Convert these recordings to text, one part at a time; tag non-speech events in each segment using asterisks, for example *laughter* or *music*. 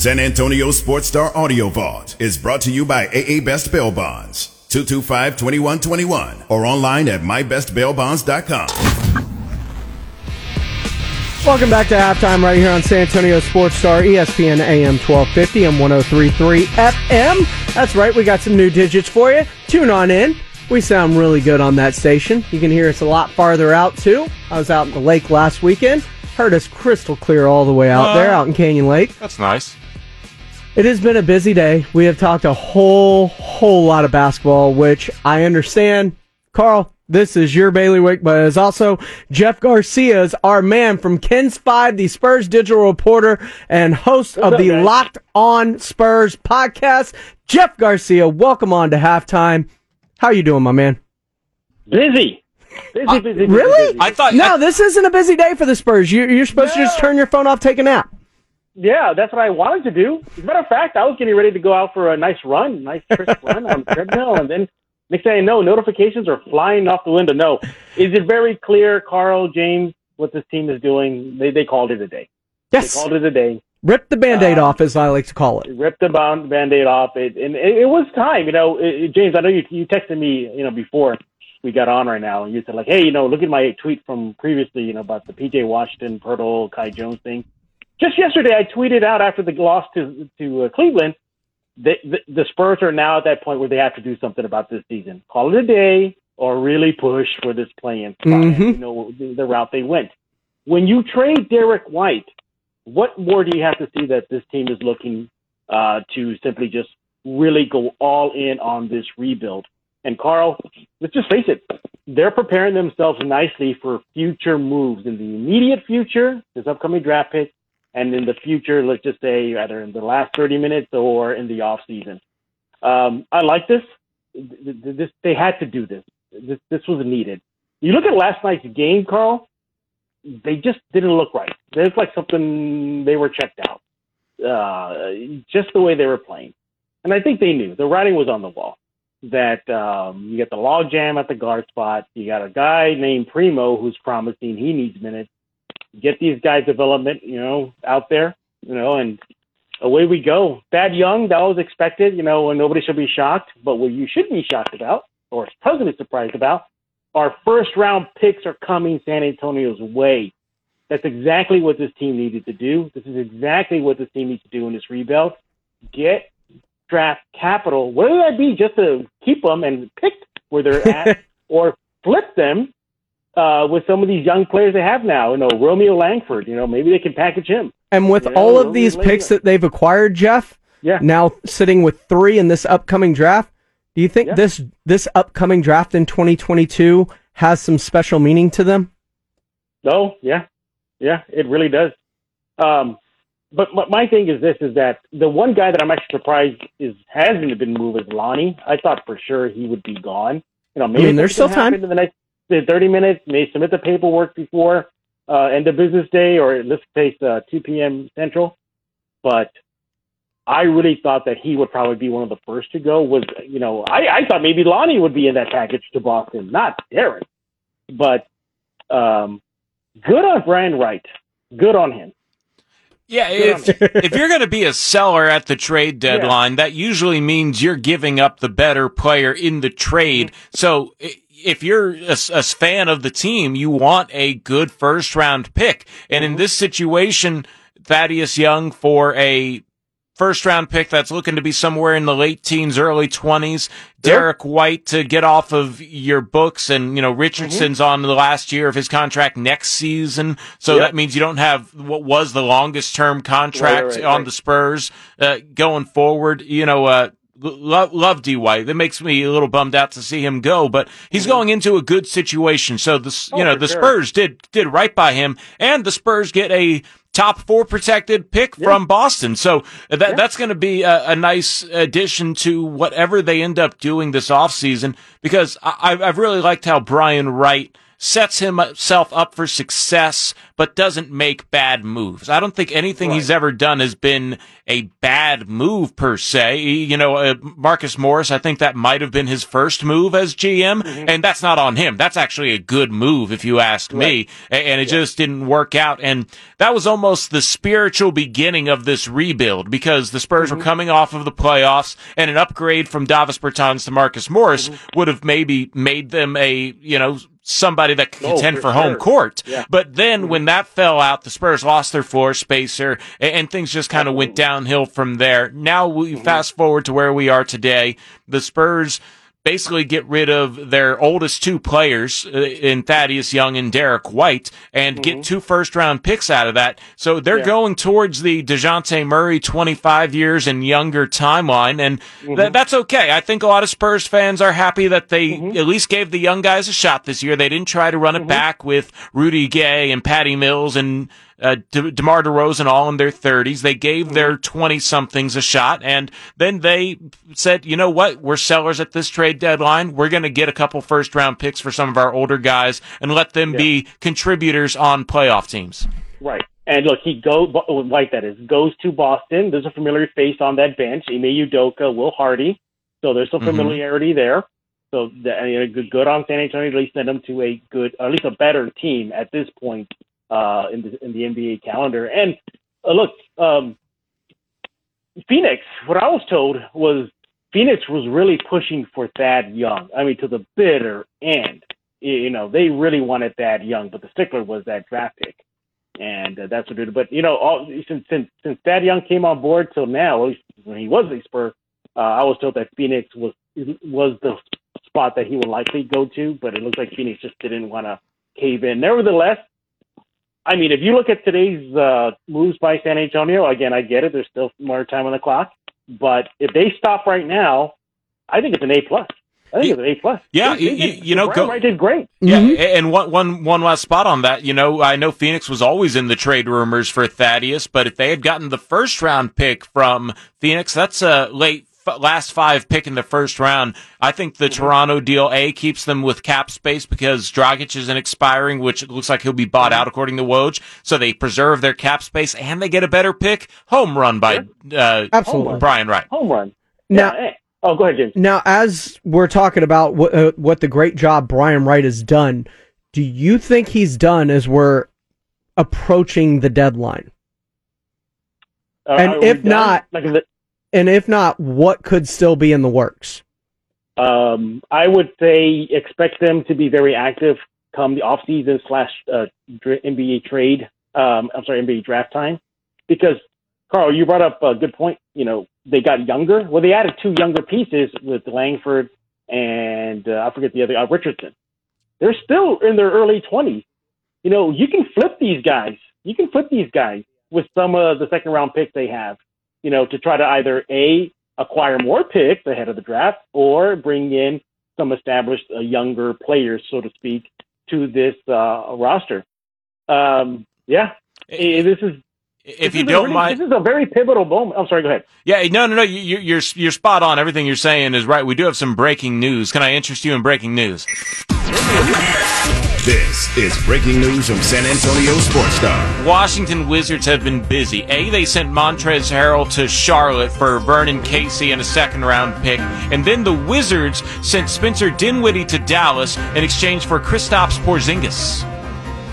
San Antonio Sports Star Audio Vault is brought to you by AA Best Bail Bonds, 225-2121, or online at mybestbailbonds.com. Welcome back to halftime right here on San Antonio Sports Star, ESPN AM 1250 and 1033 FM. That's right, we got some new digits for you. Tune on in. We sound really good on that station. You can hear us a lot farther out too. I was out in the lake last weekend. Heard us crystal clear all the way out uh-huh. there, out in Canyon Lake. That's nice. It has been a busy day. We have talked a whole, whole lot of basketball, which I understand. Carl, this is your bailiwick, but it's also Jeff Garcia's our man from KENS Five, the Spurs digital reporter and host of the Locked On Spurs podcast. Jeff Garcia, welcome on to halftime. How are you doing, my man? Busy. Busy, busy, busy. Really? busy. I thought No, this isn't a busy day for the Spurs. You, you're supposed to just turn your phone off, take a nap. Yeah, that's what I wanted to do. As a matter of fact, I was getting ready to go out for a nice run, nice crisp *laughs* run on treadmill, and then next thing I know, notifications are flying off the window. No, is it very clear, Carl, James, what this team is doing? They they called it a day. Yes. They called it a day. Rip the band-aid Uh, off, as I like to call it. ripped the band- band-aid off it and it, it was time you know it- james i know you, you texted me you know before we got on right now and you said like hey you know look at my tweet from previously you know about the pj washington Poeltl, kai jones thing just yesterday i tweeted out after the loss to to uh, cleveland that the, the spurs are now at that point where they have to do something about this season call it a day or really push for this play-in spot Mhm. you know the, the route they went when you trade derek white what more do you have to see that this team is looking uh, to simply just really go all in on this rebuild? And Carl, let's just face it, they're preparing themselves nicely for future moves in the immediate future, this upcoming draft pick, and in the future, let's just say either in the last 30 minutes or in the off season. Um, I like this. Th- th- This they had to do this. This this was needed. You look at last night's game, Carl they just didn't look right. Looked like something they were checked out. Uh, just the way they were playing. And I think they knew the writing was on the wall that um, you get the log jam at the guard spot. You got a guy named Primo who's promising he needs minutes. Get these guys development, you know, out there, you know, and away we go. Thad Young, that was expected, you know, and nobody should be shocked. But what you should be shocked about, or pleasantly surprised about, our first round picks are coming San Antonio's way. That's exactly what this team needed to do. This is exactly what this team needs to do in this rebuild. Get draft capital, whether that be just to keep them and pick where they're at, *laughs* or flip them uh, with some of these young players they have now. You know, Romeo Langford. You know, maybe they can package him. And with Yeah, all we'll of these picks that they've acquired, Jeff, Yeah. now sitting with three in this upcoming draft, do you think Yeah. this this upcoming draft in 2022 has some special meaning to them? No, yeah, yeah, it really does. Um, but, my thing is this: is that the one guy that I'm actually surprised is hasn't been moved is Lonnie. I thought for sure he would be gone. You know, maybe mean, there's still time. In the next the 30 minutes, may submit the paperwork before uh, end of business day, or let's say uh, 2 p.m. Central. But I really thought that he would probably be one of the first to go. Was you know, I, I thought maybe Lonnie would be in that package to Boston, not Darren. But um, good on Brian Wright. Good on him. Yeah, if, *laughs* if you're going to be a seller at the trade deadline, that usually means you're giving up the better player in the trade. So i- if you're a fan of the team, you want a good first round pick. And in this situation, Thaddeus Young for a first round pick that's looking to be somewhere in the late teens, early twenties. Derek White to get off of your books, and you know Richardson's on the last year of his contract next season, so Yep. that means you don't have what was the longest term contract Right, right, on right. the Spurs uh, going forward. You know, uh, love love D White. That makes me a little bummed out to see him go, but he's going into a good situation. So the s- you Mm-hmm. Oh, know the sure. Spurs did did right by him, and the Spurs get a top four protected pick from Boston. So that that's going to be a, a nice addition to whatever they end up doing this offseason because I, I've really liked how Brian Wright sets himself up for success, but doesn't make bad moves. I don't think anything right. he's ever done has been a bad move per se. You know, uh, Marcus Morris, I think that might have been his first move as GM, mm-hmm. and that's not on him. That's actually a good move, if you ask right. me. And it yeah. just didn't work out. And that was almost the spiritual beginning of this rebuild because the Spurs mm-hmm. were coming off of the playoffs, and an upgrade from Davis Bertans to Marcus Morris mm-hmm. would have maybe made them a you know somebody that could contend oh, for, for home court. Yeah. But then when that fell out, the Spurs lost their floor spacer and, and things just kind of went downhill from there. Now we mm-hmm. fast forward to where we are today. The Spurs basically get rid of their oldest two players uh, in Thaddeus Young and Derek White and mm-hmm. get two first round picks out of that. So they're yeah. going towards the DeJounte Murray 25 years and younger timeline. And mm-hmm. th- that's okay. I think a lot of Spurs fans are happy that they mm-hmm. at least gave the young guys a shot this year. They didn't try to run it mm-hmm. back with Rudy Gay and Patty Mills and uh, De- DeMar DeRozan all in their 30s. They gave mm-hmm. their 20 somethings a shot and then they said, you know what? We're sellers at this trade deadline. We're going to get a couple first round picks for some of our older guys and let them yeah. be contributors on playoff teams. Right. And look, he goes, White that is, goes to Boston. There's a familiar face on that bench, Ime Udoka, Will Hardy. So there's some mm-hmm. familiarity mm-hmm. there. So the, good on San Antonio. At least send them to a good, or at least a better team at this point uh, in the in the NBA calendar. And uh, look, um, Phoenix. What I was told was Phoenix was really pushing for Thad Young. I mean, to the bitter end. You know, they really wanted Thad Young, but the stickler was that draft pick, and uh, that's what it. But you know, all, since since since Thad Young came on board till now, at least when he was a Spur, uh, I was told that Phoenix was was the spot that he would likely go to, but it looks like Phoenix just didn't want to cave in. Nevertheless, I mean, if you look at today's uh, moves by San Antonio, again, I get it. There's still more time on the clock, but if they stop right now, I think it's an A plus. I think it's an A plus. Yeah, they, they you, you know, go, did great. Yeah, mm-hmm. and one one one last spot on that. You know, I know Phoenix was always in the trade rumors for Thaddeus, but if they had gotten the first round pick from Phoenix, that's a late last five pick in the first round. I think the mm-hmm. Toronto deal A keeps them with cap space because Dragic isn't expiring, which looks like he'll be bought mm-hmm. out according to Woj. So they preserve their cap space and they get a better pick. Home run by uh, absolutely Brian Wright. Home run. Now, yeah. oh, go ahead, James. Now, as we're talking about what uh, what the great job Brian Wright has done, do you think he's done as we're approaching the deadline? Uh, and if not, like the, and if not, what could still be in the works? Um, I would say expect them to be very active come the off season slash uh, NBA trade. Um, I'm sorry, NBA draft time, because Carl, you brought up a good point. You know, they got younger. Well, they added two younger pieces with Langford and uh, I forget the other uh, Richardson. They're still in their early 20s. You know, you can flip these guys. You can flip these guys with some of the second round picks they have you know, to try to either A, acquire more picks ahead of the draft or bring in some established uh, younger players, so to speak, to this uh, roster. Um, yeah, this is. If you don't really, mind, this is a very pivotal moment. I'm sorry. Go ahead. Yeah, no, no, no. You, you're you're spot on. Everything you're saying is right. We do have some breaking news. Can I interest you in breaking news? This is breaking news from San Antonio Sports Star. Washington Wizards have been busy. A, they sent Montrezl Harrell to Charlotte for Vernon Carey and a second round pick. And then the Wizards sent Spencer Dinwiddie to Dallas in exchange for Kristaps Porzingis.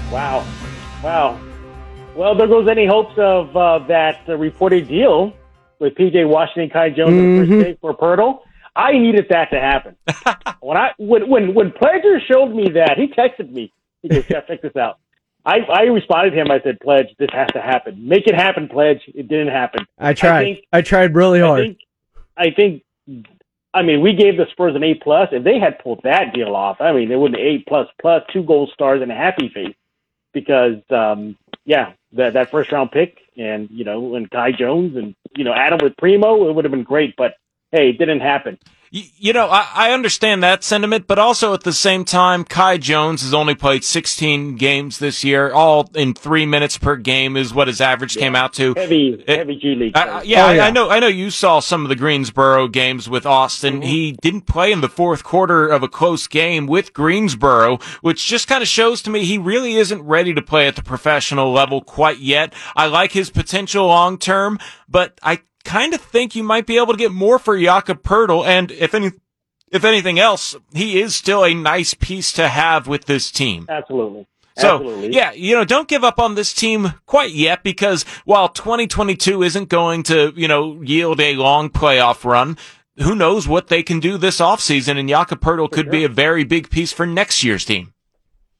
Wow. Wow. Well, there goes any hopes of uh, that uh, reported deal with PJ Washington, Kai Jones, mm-hmm. and first for Poeltl. I needed that to happen. *laughs* when I when when when Pledger showed me that, he texted me. He goes, "Jeff, check this out." I I responded to him. I said, "Pledge, this has to happen. Make it happen, Pledge." It didn't happen. I tried. I, think, I tried really hard. I think, I think. I mean, we gave the Spurs an A plus. If they had pulled that deal off, I mean, they would an A plus plus two gold stars and a happy face. Because um, yeah, that that first round pick and you know and Kai Jones and you know Adam with Primo, it would have been great. But hey, it didn't happen. You know, I, I, understand that sentiment, but also at the same time, Kai Jones has only played 16 games this year, all in three minutes per game is what his average yeah. came out to. Heavy, it, heavy G League. Uh, yeah, oh, yeah. I, I, know. I know you saw some of the Greensboro games with Austin. Mm-hmm. He didn't play in the fourth quarter of a close game with Greensboro, which just kind of shows to me he really isn't ready to play at the professional level quite yet. I like his potential long term, but I kind of think you might be able to get more for Jakob Poeltl. And if any, if anything else, he is still a nice piece to have with this team. Absolutely. So, Absolutely. yeah, you know, don't give up on this team quite yet because while 2022 isn't going to, you know, yield a long playoff run, who knows what they can do this offseason and Jakob Poeltl could sure. be a very big piece for next year's team.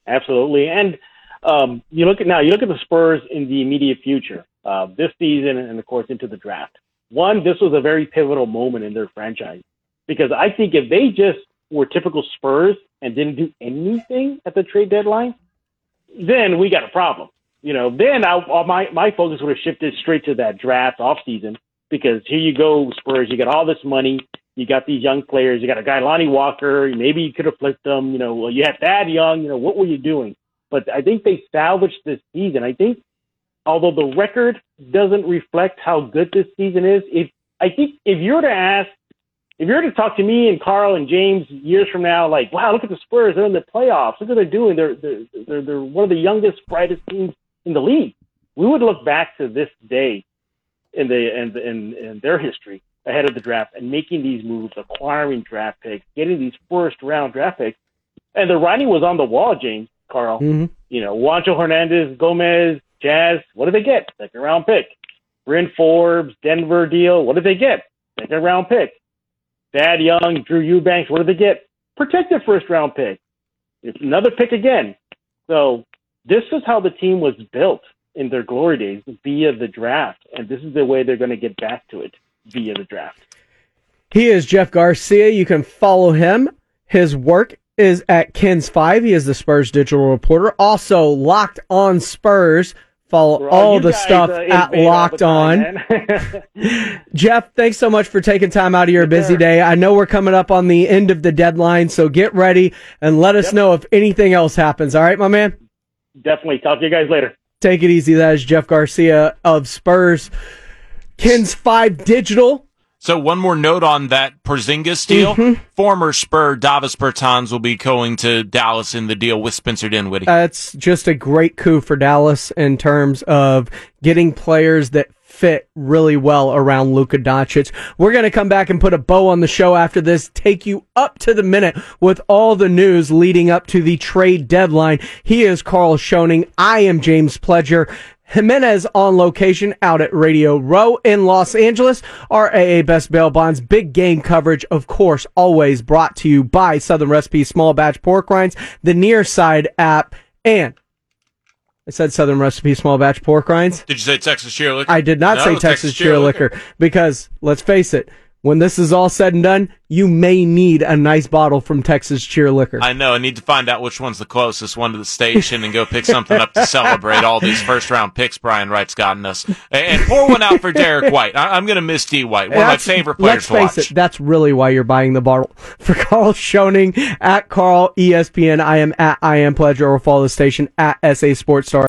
Absolutely. And um, you look at now, you look at the Spurs in the immediate future, uh, this season and of course into the draft one, this was a very pivotal moment in their franchise because I think if they just were typical Spurs and didn't do anything at the trade deadline, then we got a problem. You know, then I, uh, my my focus would have shifted straight to that draft off season because here you go, Spurs. You got all this money. You got these young players. You got a guy, Lonnie Walker. Maybe you could have flipped them. You know, well, you had Thad Young. You know, what were you doing? But I think they salvaged this season. I think although the record doesn't reflect how good this season is, if I think if you were to ask, if you were to talk to me and Carl and James years from now, like, wow, look at the Spurs, they're in the playoffs, look what they're doing, they're they're they're, they're one of the youngest, brightest teams in the league. We would look back to this day in the in in, in their history ahead of the draft and making these moves, acquiring draft picks, getting these first round draft picks, and the writing was on the wall, James Carl. Mm-hmm. You know, Juancho Hernandez, Gomez, Jazz, what did they get? Second round pick. Bryn Forbes, Denver deal, what did they get? Second round pick. Thad Young, Drew Eubanks, what did they get? Protected first round pick. It's another pick again. So this is how the team was built in their glory days via the draft. And this is the way they're going to get back to it via the draft. He is Jeff Garcia. You can follow him. His work is at KENS Five. He is the Spurs digital reporter. Also, Locked On Spurs Follow all, all the stuff uh, at Locked On. *laughs* Jeff, thanks so much for taking time out of your busy day. I know we're coming up on the end of the deadline, so get ready and let us yep. know if anything else happens. All right, my man? Definitely. Talk to you guys later. Take it easy. That is Jeff Garcia of Spurs. KENS 5 Digital so one more note on that Porzingis deal. Mm-hmm. Former Spur Davis Bertans will be going to Dallas in the deal with Spencer Dinwiddie. That's just a great coup for Dallas in terms of getting players that fit really well around Luka Doncic. We're going to come back and put a bow on the show after this, take you up to the minute with all the news leading up to the trade deadline. He is Carl Schoening. I am James Pledger. Jimenez on location out at Radio Row in Los Angeles. Our AA Best Bail Bonds big game coverage, of course, always brought to you by Southern Recipe Small Batch Pork Rinds, the Nearside app, and I said Southern Recipe Small Batch Pork Rinds. Did you say Texas Cheer Liquor? I did not no, say Texas, Texas Cheer Liquor because let's face it, when this is all said and done, you may need a nice bottle from Texas Cheer Liquor. I know. I need to find out which one's the closest one to the station and go pick something up to celebrate all these first round picks Brian Wright's gotten us. And pour one out for Derek White. I- am going to miss D White, one that's, of my favorite players let's face it, that's really why you're buying the bottle. *laughs* For Carl Schoening, at Carl ESPN, I am at I am Pledger, or follow the station at SA Sports Star.